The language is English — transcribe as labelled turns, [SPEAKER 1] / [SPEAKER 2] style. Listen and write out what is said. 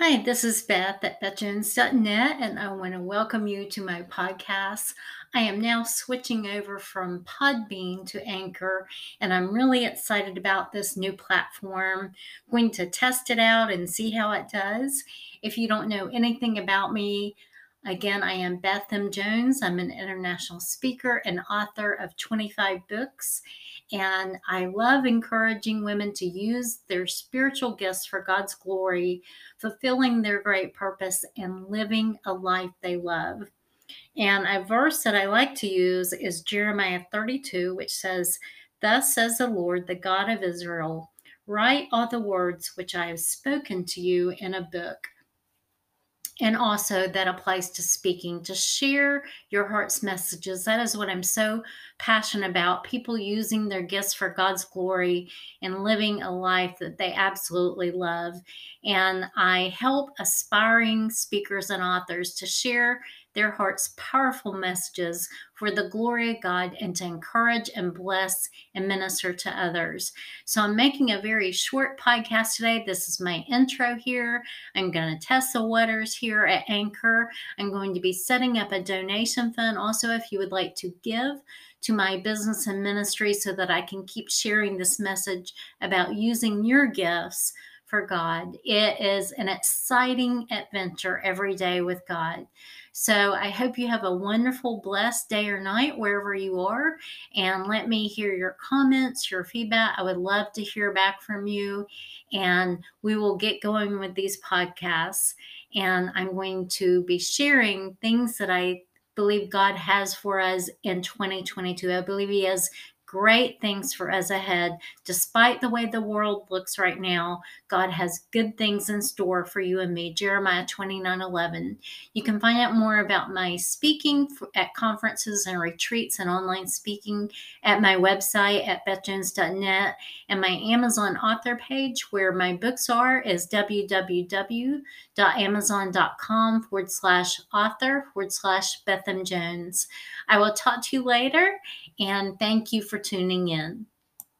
[SPEAKER 1] Hi, this is Beth at BethJones.net, and I want to welcome you to my podcast. I am now switching over from Podbean to Anchor, and I'm really excited about this new platform. I'm going to test it out and see how it does. If you don't know anything about me, Again, I am Beth M. Jones. I'm an international speaker and author of 25 books. And I love encouraging women to use their spiritual gifts for God's glory, fulfilling their great purpose, and living a life they love. And a verse that I like to use is Jeremiah 32, which says, Thus says the Lord, the God of Israel, write all the words which I have spoken to you in a book and also that applies to speaking to share your heart's messages. That is what i'm so passionate about people using their gifts for god's glory and living a life that they absolutely love. And i help aspiring speakers and authors to share their heart's powerful messages for the glory of God and to encourage and bless and minister to others. So, I'm making a very short podcast today. This is my intro here. I'm going to test the waters here at Anchor. I'm going to be setting up a donation fund also, if you would like to give to my business and ministry so that I can keep sharing this message about using your gifts for God. It is an exciting adventure every day with God. So I hope you have a wonderful, blessed day or night wherever you are. And let me hear your comments, your feedback. I would love to hear back from you. And we will get going with these podcasts. And I'm going to be sharing things that I believe God has for us in 2022. I believe He has great things for us ahead. Despite the way the world looks right now, God has good things in store for you and me. Jeremiah 29 11. You can find out more about my speaking at conferences and retreats and online speaking at my website at bethjones.net and my Amazon author page where my books are is www.amazon.com forward slash author forward slash Beth M. Jones. I will talk to you later and thank you for tuning in.